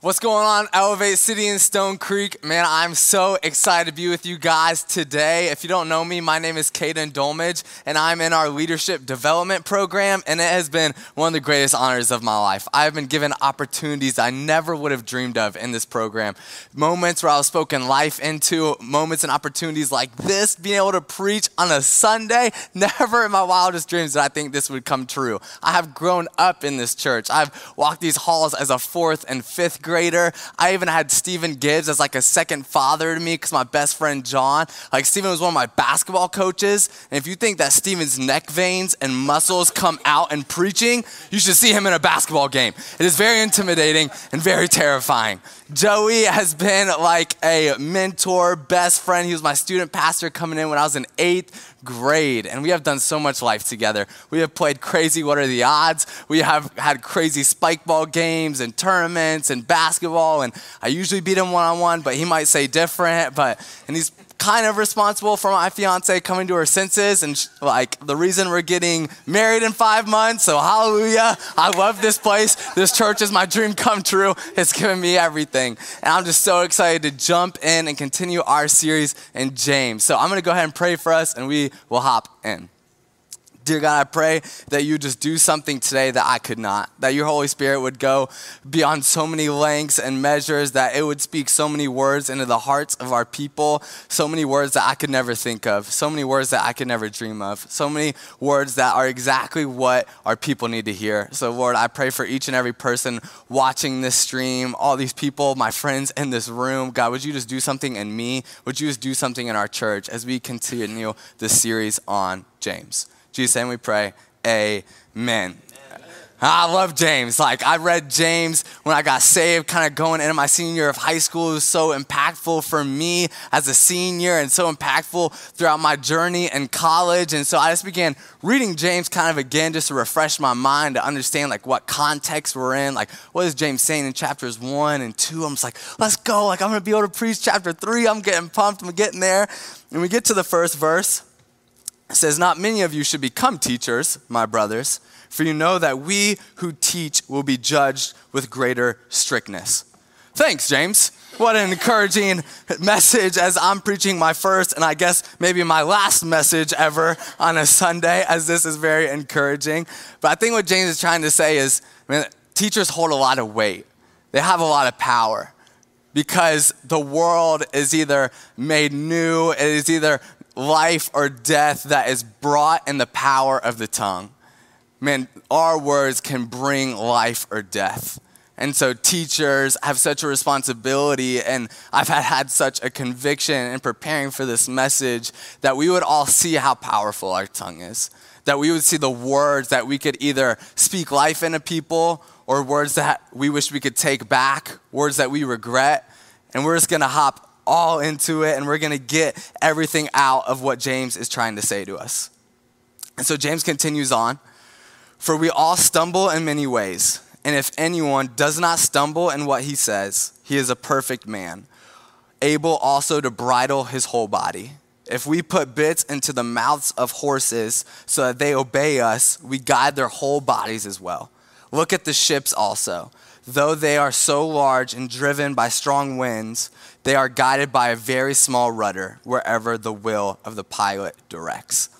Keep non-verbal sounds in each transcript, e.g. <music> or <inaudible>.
What's going on, Elevate City in Stone Creek? Man, I'm so excited to be with you guys today. If you don't know me, my name is Caden Dolmage, and I'm in our leadership development program, and it has been one of the greatest honors of my life. I've been given opportunities I never would have dreamed of in this program. Moments where I was spoken life into, moments and opportunities like this, being able to preach on a Sunday. <laughs> Never in my wildest dreams did I think this would come true. I have grown up in this church. I've walked these halls as a fourth and fifth grader grader. I even had Stephen Gibbs as like a second father to me because my best friend John, like Stephen was one of my basketball coaches. And if you think that Stephen's neck veins and muscles come out in preaching, you should see him in a basketball game. It is very intimidating and very terrifying. Joey has been like a mentor, best friend. He was my student pastor coming in when I was in eighth grade, and we have done so much life together. We have played crazy What Are the Odds? We have had crazy spike ball games and tournaments and basketball, and I usually beat him one on one, but he might say different. But and he's kind of responsible for my fiance coming to her senses and like the reason we're getting married in five months. So hallelujah. I love this place. This church is my dream come true. It's given me everything. And I'm just so excited to jump in and continue our series in James. So I'm going to go ahead and pray for us and we will hop in. Dear God, I pray that you just do something today that I could not, that your Holy Spirit would go beyond so many lengths and measures, that it would speak so many words into the hearts of our people, so many words that I could never think of, so many words that I could never dream of, so many words that are exactly what our people need to hear. So, Lord, I pray for each and every person watching this stream, all these people, my friends in this room. God, would you just do something in me? Would you just do something in our church as we continue this series on James? Jesus' name we pray. Amen. I love James. Like, I read James when I got saved, kind of going into my senior year of high school. It was so impactful for me as a senior and so impactful throughout my journey in college. And so I just began reading James kind of again just to refresh my mind to understand like what context we're in. Like, what is James saying in chapters one and two? I'm just like, let's go. Like, I'm going to be able to preach chapter three. I'm getting pumped. I'm getting there. And we get to the first verse. It says, Not many of you should become teachers, my brothers, for you know that we who teach will be judged with greater strictness. Thanks, James. What an encouraging message as I'm preaching my first and I guess maybe my last message ever on a Sunday, as this is very encouraging. But I think what James is trying to say is teachers hold a lot of weight, they have a lot of power because the world is either made new, it is either life or death that is brought in the power of the tongue. Man, our words can bring life or death. And so teachers have such a responsibility, and I've had, had such a conviction in preparing for this message that we would all see how powerful our tongue is. That we would see the words that we could either speak life into people or words that we wish we could take back, words that we regret. And we're just gonna hop all into it and we're going to get everything out of what James is trying to say to us. And so James continues on For we all stumble in many ways, and if anyone does not stumble in what he says, he is a perfect man, able also to bridle his whole body. If we put bits into the mouths of horses so that they obey us, we guide their whole bodies as well. Look at the ships also. Though they are so large and driven by strong winds, they are guided by a very small rudder wherever the will of the pilot directs.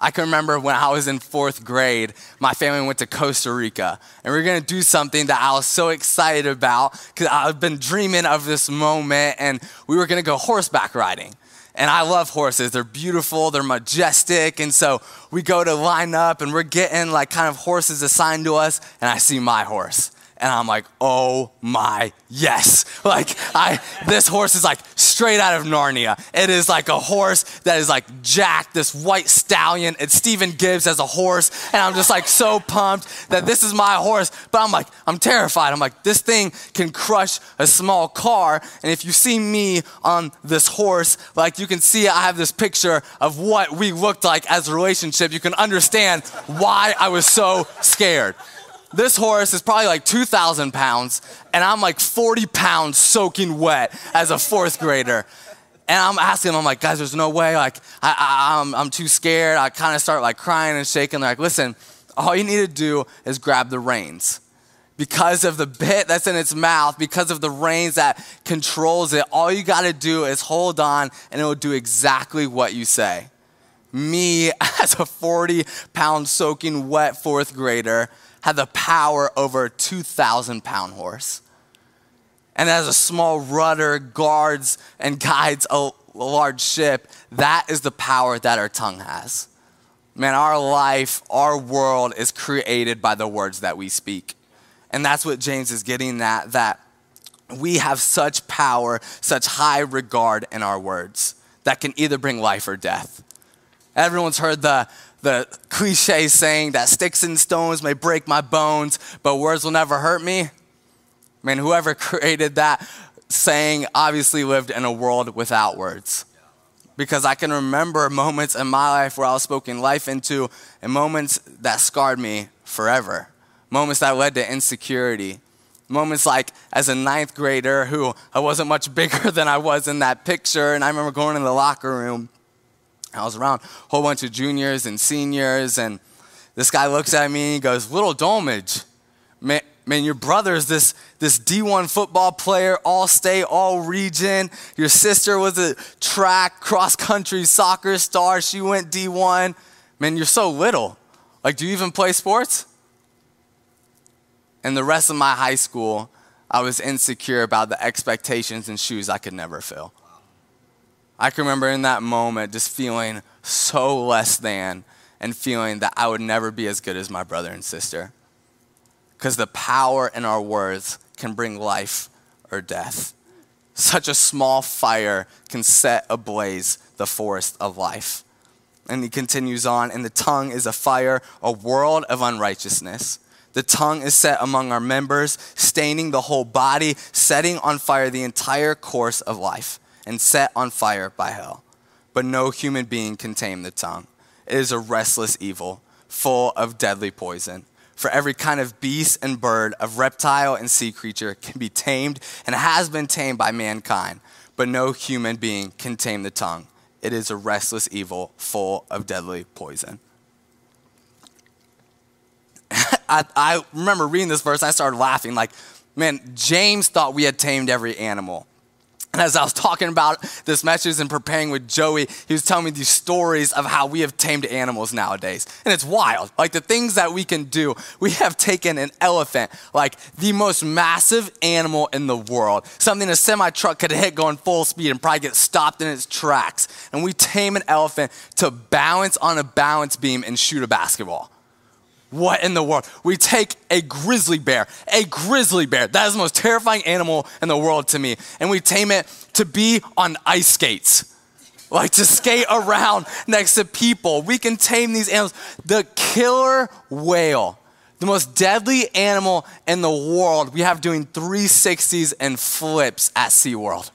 I can remember when I was in fourth grade, my family went to Costa Rica, and we are gonna do something that I was so excited about because I've been dreaming of this moment, and we were gonna go horseback riding. And I love horses. They're beautiful, they're majestic. And so we go to line up, and we're getting like kind of horses assigned to us, and I see my horse and I'm like, oh my yes. Like I this horse is like straight out of Narnia. It is like a horse that is like Jack, this white stallion. It's Stephen Gibbs as a horse. And I'm just like so pumped that this is my horse. But I'm like, I'm terrified. I'm like, this thing can crush a small car. And if you see me on this horse, like you can see I have this picture of what we looked like as a relationship. You can understand why I was so scared this horse is probably like 2,000 pounds, and I'm like 40 pounds soaking wet as a fourth grader. And I'm asking them, I'm like, guys, there's no way. Like, I, am I'm, I'm too scared. I kind of start like crying and shaking. They're like, listen, all you need to do is grab the reins. because of the bit that's in its mouth, because of the reins that controls it, all you got to do is hold on and it will do exactly what you say. Me, <laughs> as a 40 pound soaking wet fourth grader, had the power over a 2,000 pound horse. And as a small rudder guards and guides a large ship, that is the power that our tongue has. Man, our life, our world is created by the words that we speak. And that's what James is getting at that we have such power, such high regard in our words that can either bring life or death. Everyone's heard the, the cliche saying that sticks and stones may break my bones, but words will never hurt me. Man, whoever <laughs> created that saying obviously lived in a world without words because I can remember moments in my life where I was spoken life into and moments that scarred me forever, moments that led to insecurity. Moments like as a ninth grader who I wasn't much <laughs> bigger than I was in that picture, and I remember going in the locker room. I was around a whole bunch of juniors and seniors, and this guy looks at me and he goes, Little Dolmage, man, man, your brother is this, this D1 football player, all state, all region. Your sister was a track, cross country soccer star. She went D1. Man, you're so little. Like, do you even play sports? And the rest of my high school, I was insecure about the expectations and shoes I could never fill. I can remember in that moment just feeling so less than and feeling that I would never be as good as my brother and sister because the power in our words can bring life or death. Such a small fire can set ablaze the forest of life. And he continues on, and the tongue is a fire, a world of unrighteousness. The tongue is set among our members, staining the whole body, setting on fire the entire course of life, and set on fire by hell. But no human being can tame the tongue. It is a restless evil, full of deadly poison for every kind of beast and bird, of reptile and sea creature can be tamed and has been tamed by mankind, but no human being can tame the tongue. It is a restless evil full of deadly poison. <laughs> I, I remember reading this verse, I started laughing like, man, James thought we had tamed every animal. And as I was talking about this message and preparing with Joey, he was telling me these stories of how we have tamed animals nowadays. And it's wild. Like the things that we can do. We have taken an elephant, like the most massive animal in the world, something a semi truck could hit going full speed and probably get stopped in its tracks. And we tame an elephant to balance on a balance beam and shoot a basketball. What in the world? We take a grizzly bear, a grizzly bear, that is the most terrifying animal in the world to me, and we tame it to be on ice skates. Like to skate around next to people. We can tame these animals. The killer whale, the most deadly animal in the world, we have doing 360s and flips at SeaWorld.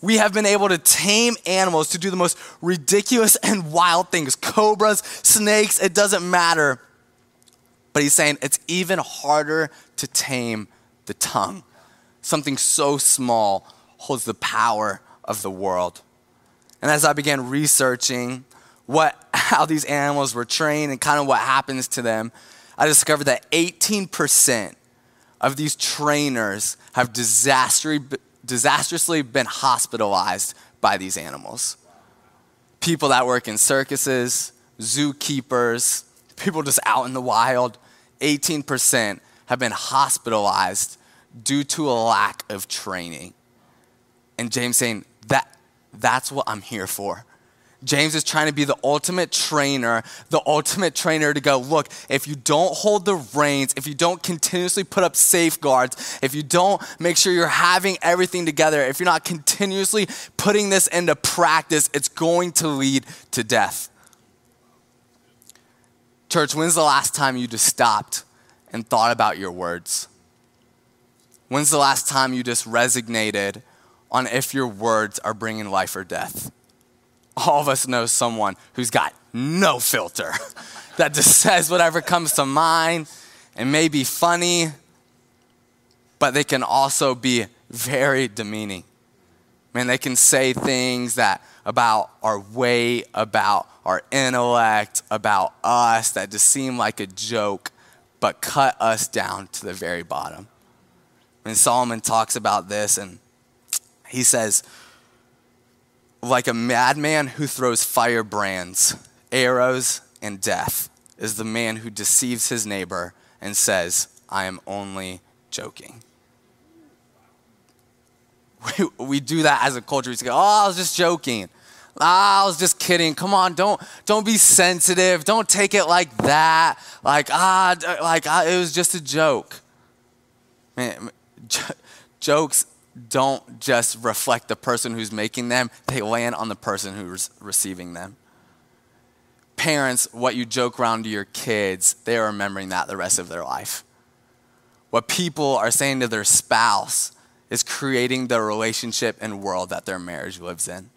We have been able to tame animals to do the most ridiculous and wild things cobras, snakes, it doesn't matter but he's saying it's even harder to tame the tongue. Something so small holds the power of the world. And as I began researching what, <laughs> how these animals were trained and kind of what happens to them, I discovered that 18% of these trainers have disastrously been hospitalized by these animals. People that work in circuses, zookeepers, people just out in the wild, 18% have been hospitalized due to a lack of training. And James saying that that's what I'm here for. James is trying to be the ultimate trainer, the ultimate trainer to go, look, if you don't hold the reins, if you don't continuously put up safeguards, if you don't make sure you're having everything together, if you're not continuously putting this into practice, it's going to lead to death. Church, when's the last time you just stopped and thought about your words? When's the last time you just resignated on if your words are bringing life or death? All of us know someone who's got no filter <laughs> that just says whatever comes to mind and may be funny, but they can also be very demeaning. Man, they can say things that about our weight, about our intellect, about us that just seem like a joke, but cut us down to the very bottom. And Solomon talks about this, and he says, like a madman who throws firebrands, arrows, and death is the man who deceives his neighbor and says, I am only joking. We, <laughs> we do that as a culture. We say, oh, I was just joking. Ah, I was just kidding. Come on, don't don't be sensitive. Don't take it like that. Like ah, like ah, it was just a joke. Man, <laughs> jokes don't just reflect the person who's making them; they land on the person who's receiving them. Parents, what you joke around to your kids, they are remembering that the rest of their life. What people are saying to their spouse is creating the relationship and world that their marriage lives in.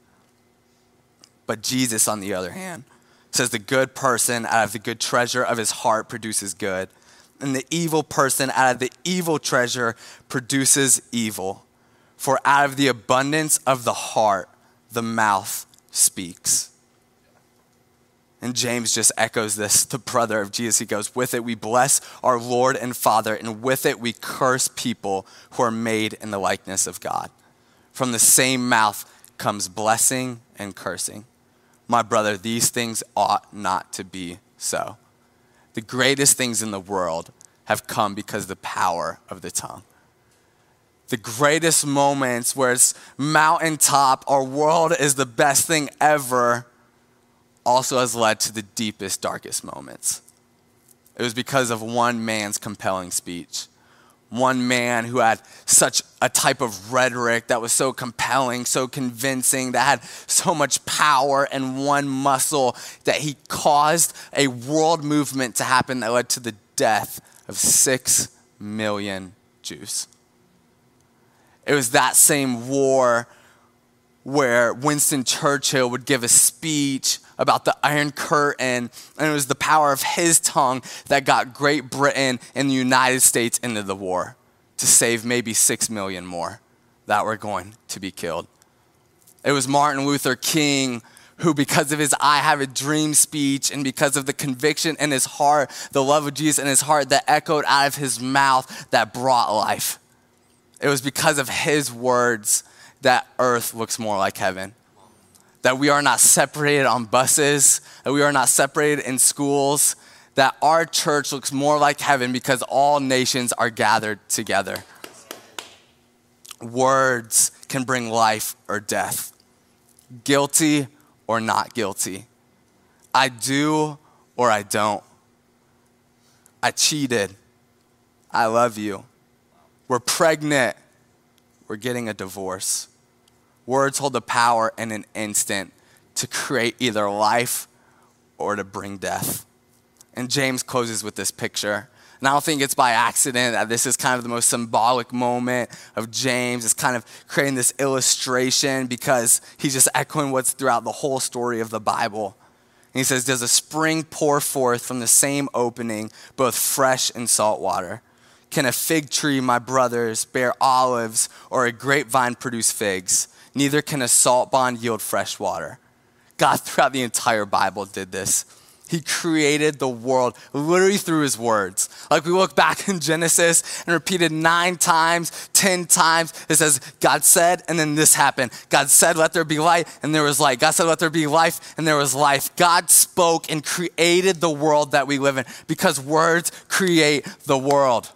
But Jesus, on the other hand, says the good person out of the good treasure of his heart produces good, and the evil person out of the evil treasure produces evil. For out of the abundance of the heart, the mouth speaks. And James just echoes this, the brother of Jesus. He goes, With it we bless our Lord and Father, and with it we curse people who are made in the likeness of God. From the same mouth comes blessing and cursing my brother, these things ought not to be so. The greatest things in the world have come because of the power of the tongue. The greatest moments where it's mountaintop, our world is the best thing ever, also has led to the deepest, darkest moments. It was because of one man's compelling speech one man who had such a type of rhetoric that was so compelling, so convincing, that had so much power and one muscle that he caused a world movement to happen that led to the death of six million Jews. It was that same war where Winston Churchill would give a speech about the Iron Curtain, and it was the power of his tongue that got Great Britain and the United States into the war to save maybe six million more that were going to be killed. It was Martin Luther King who, because of his I Have a Dream speech and because of the conviction in his heart, the love of Jesus in his heart that echoed out of his mouth, that brought life. It was because of his words that earth looks more like heaven. That we are not separated on buses, that we are not separated in schools, that our church looks more like heaven because all nations are gathered together. Words can bring life or death, guilty or not guilty. I do or I don't. I cheated. I love you. We're pregnant. We're getting a divorce. Words hold the power in an instant to create either life or to bring death. And James closes with this picture. And I don't think it's by accident that this is kind of the most symbolic moment of James. It's kind of creating this illustration because he's just echoing what's throughout the whole story of the Bible. And he says, Does a spring pour forth from the same opening both fresh and salt water? Can a fig tree, my brothers, bear olives or a grapevine produce figs? Neither can a salt bond yield fresh water. God, throughout the entire Bible, did this. He created the world literally through his words. Like we look back in Genesis and repeated nine times, ten times. It says, God said, and then this happened. God said, let there be light, and there was light. God said, let there be life, and there was life. God spoke and created the world that we live in because words create the world.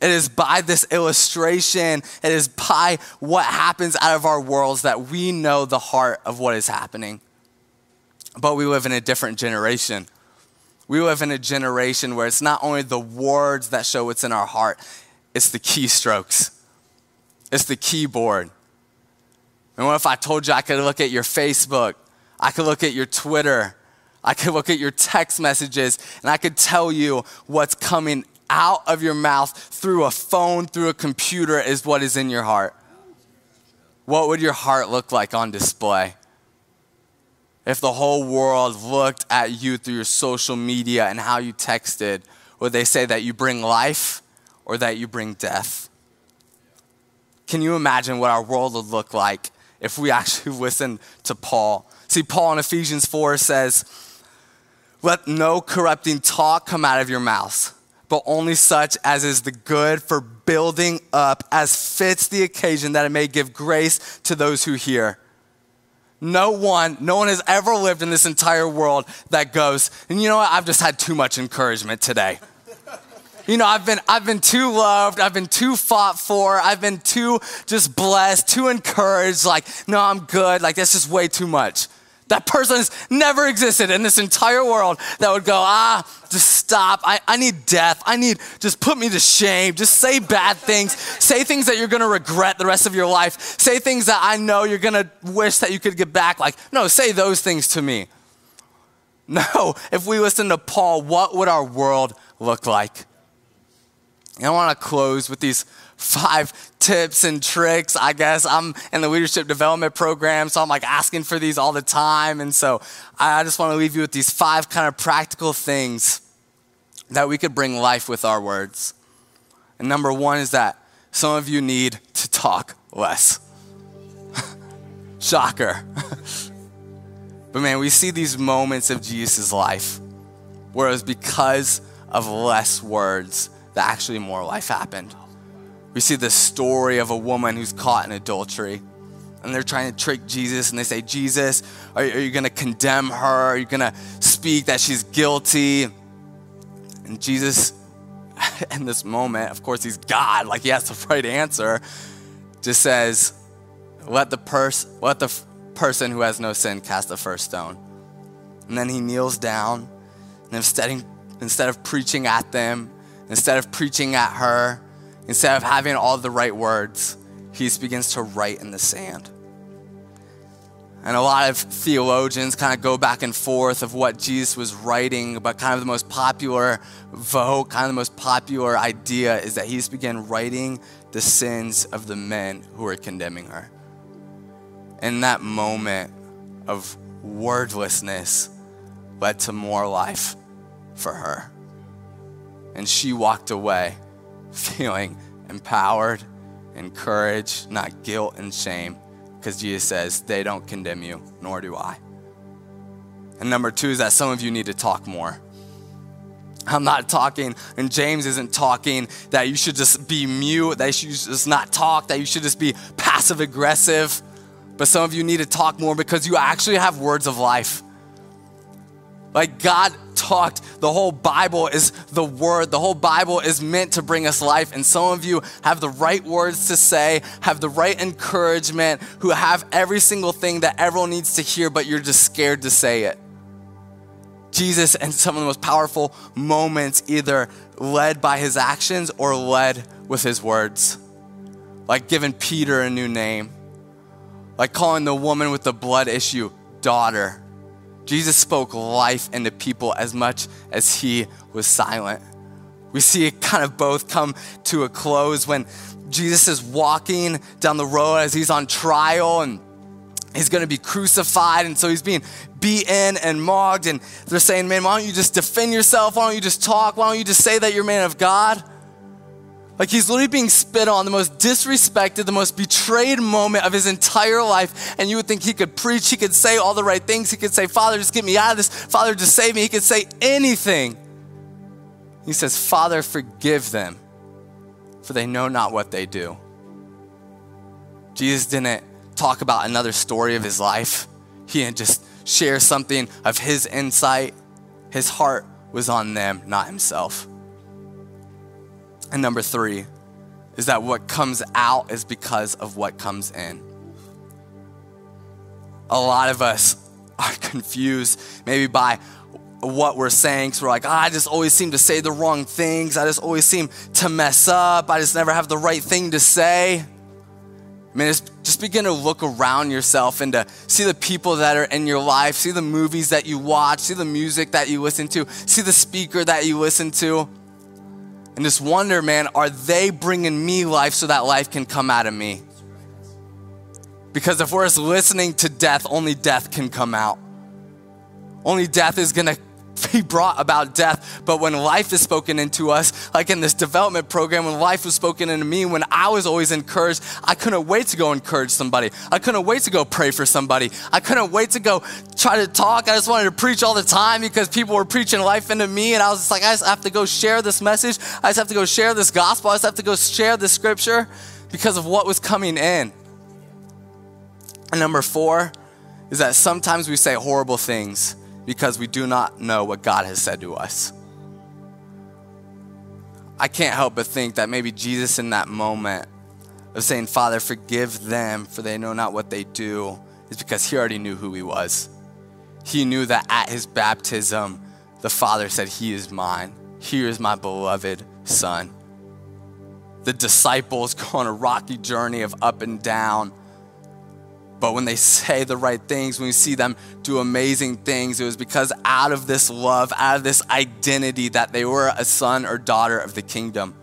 It is by this illustration, it is by what happens out of our worlds that we know the heart of what is happening. But we live in a different generation. We live in a generation where it's not only the words that show what's in our heart, it's the keystrokes, it's the keyboard. And what if I told you I could look at your Facebook, I could look at your Twitter, I could look at your text messages, and I could tell you what's coming out of your mouth through a phone, through a computer, is what is in your heart. What would your heart look like on display? If the whole world looked at you through your social media and how you texted, would they say that you bring life or that you bring death? Can you imagine what our world would look like if we <laughs> actually listened to Paul? See, Paul in Ephesians 4 says, Let no corrupting talk come out of your mouths, but only such as is the good for building up, as fits the occasion, that it may give grace to those who hear. No one, no one has ever lived in this entire world that goes, and you know what? I've just had too much encouragement today. You know, I've been, I've been too loved, I've been too fought for, I've been too just blessed, too encouraged. Like, no, I'm good. Like, that's just way too much. That person has never existed in this entire world that would go, ah, just stop. I, I need death. I need, just put me to shame. Just say bad things. Say things that you're gonna regret the rest of your life. Say things that I know you're gonna wish that you could get back. Like, no, say those things to me. <laughs> No, if we listen to Paul, what would our world look like? And I wanna close with these five tips and tricks. I guess I'm in the leadership development program, so I'm like asking for these all the time. And so I just want to leave you with these five kind of practical things that we could bring life with our words. And number one is that some of you need to talk less. <laughs> Shocker. <laughs> but man, we see these moments of Jesus' life where it was because of less words that actually more life happened. We see the story of a woman who's caught in adultery. And they're trying to trick Jesus, and they say, Jesus, are, are you going to condemn her? Are you going to speak that she's guilty? And Jesus, <laughs> in this moment, of course, he's God, like he has the right answer, just says, Let the, pers- let the f- person who has no sin cast the first stone. And then he kneels down, and instead, instead of preaching at them, instead of preaching at her, Instead of having all the right words, he just begins to write in the sand. And a lot of theologians kind of go back and forth of what Jesus was writing, but kind of the most popular vote, kind of the most popular idea is that he just began writing the sins of the men who were condemning her. And that moment of wordlessness led to more life for her. And she walked away feeling empowered, encouraged, not guilt and shame, because Jesus says, they don't condemn you, nor do I. And number two is that some of you need to talk more. I'm not talking, and James isn't talking that you should just be mute, that you should just not talk, that you should just be passive aggressive. But some of you need to talk more because you actually have words of life. Like God talked, the whole Bible is the word. The whole Bible is meant to bring us life. And some of you have the right words to say, have the right encouragement, who have every single thing that everyone needs to hear, but you're just scared to say it. Jesus, in some of the most powerful moments, either led by his actions or led with his words. Like giving Peter a new name, like calling the woman with the blood issue daughter Jesus spoke life into people as much as he was silent. We see it kind of both come to a close when Jesus is walking down the road as he's on trial and he's going to be crucified. And so he's being beaten and mocked. And they're saying, Man, why don't you just defend yourself? Why don't you just talk? Why don't you just say that you're man of God? Like he's literally being spit on, the most disrespected, the most betrayed moment of his entire life. And you would think he could preach, he could say all the right things. He could say, Father, just get me out of this. Father, just save me. He could say anything. He says, Father, forgive them, for they know not what they do. Jesus didn't talk about another story of his life, he didn't just share something of his insight. His heart was on them, not himself. And number three is that what comes out is because of what comes in. A lot of us <laughs> are confused maybe by what we're saying. So we're like, oh, I just always seem to say the wrong things. I just always seem to mess up. I just never have the right thing to say. I mean, just begin to look around yourself and to see the people that are in your life, see the movies that you watch, see the music that you listen to, see the speaker that you listen to and just wonder, man, are they bringing me life so that life can come out of me? Because if we're just listening to death, only death can come out. Only death is gonna <laughs> be brought about death. But when life is spoken into us, like in this development program, when life was spoken into me, when I was always encouraged, I couldn't wait to go encourage somebody. I couldn't wait to go pray for somebody. I couldn't wait to go try to talk. I just wanted to preach all the time because people were preaching life into me. And I was just like, I just have to go share this message. I just have to go share this gospel. I just have to go share this scripture because of what was coming in. And number four is that sometimes we say horrible things because we do not know what God has said to us. I can't help but think that maybe Jesus in that moment of saying, Father, forgive them, for they know not what they do, is because he already knew who he was. He knew that at his baptism, the Father said, He is mine. He is my beloved Son. The disciples <laughs> go on a rocky journey of up and down but when they say the right things, when we see them do amazing things, it was because out of this love, out of this identity that they were a son or daughter of the kingdom.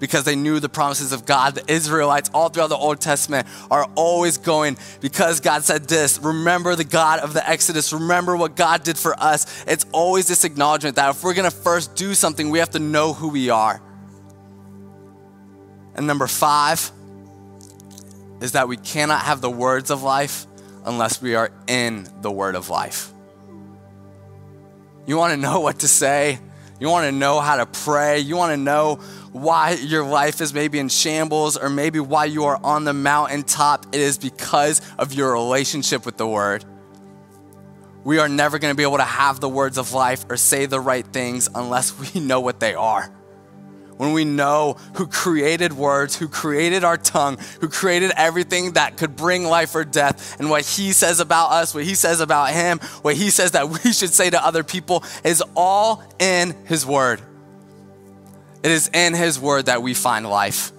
Because they knew the promises of God. The Israelites, all throughout the Old Testament, are always going, because God said this, remember the God of the Exodus, remember what God did for us. It's always this acknowledgement that if we're gonna first do something, we have to know who we are. And number five, is that we cannot have the words of life unless we are in the word of life. You want to know what to say? You want to know how to pray? You want to know why your life is maybe in shambles or maybe why you are on the mountaintop? It is because of your relationship with the word. We are never going to be able to have the words of life or say the right things unless we <laughs> know what they are when we know who created words, who created our tongue, who created everything that could bring life or death, and what He says about us, what He says about Him, what He says that <laughs> we should say to other people is all in His Word. It is in His Word that we find life.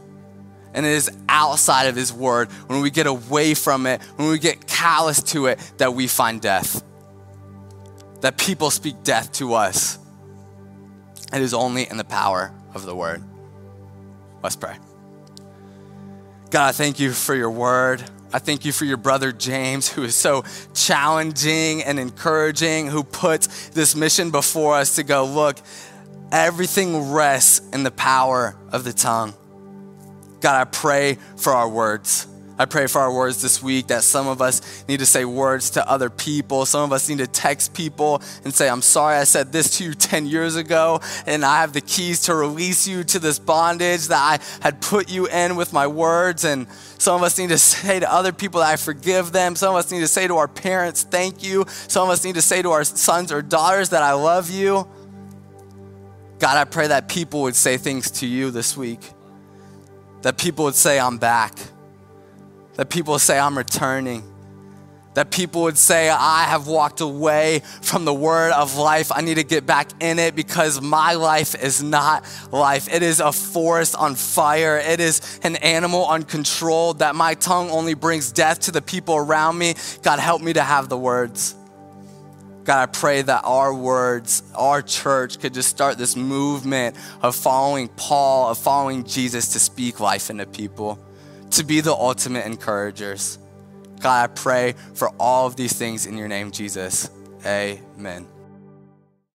And it is outside of His Word, when we get away from it, when we get callous to it, that we find death. That people speak death to us. It is only in the power of the word. Let's pray. God, I thank you for your word. I thank you for your brother James, who is so challenging and encouraging, who puts this mission before us to go, look, everything rests in the power of the tongue. God, I pray for our words. I pray for our words this week that some of us need to say words to other people. Some of us need to text people and say, I'm sorry I said this to you <laughs> 10 years ago, and I have the keys to release you to this bondage that I had put you in with my words. And some of us need to <laughs> say to other people that I forgive them. Some of us need to say to our parents, thank you. Some of us need to say to our sons or daughters that I love you. God, I pray that people would say things to you this week, that people would say, I'm back that people say, I'm returning. That people would say, I have walked away from the word of life. I need to get back in it because my life is not life. It is a forest on fire. It is an animal uncontrolled. That my tongue only brings death to the people around me. God, help me to have the words. God, I pray that our words, our church could just start this movement of following Paul, of following Jesus to speak life into people to be the ultimate encouragers. God, I pray for all of these things in your name, Jesus. Amen.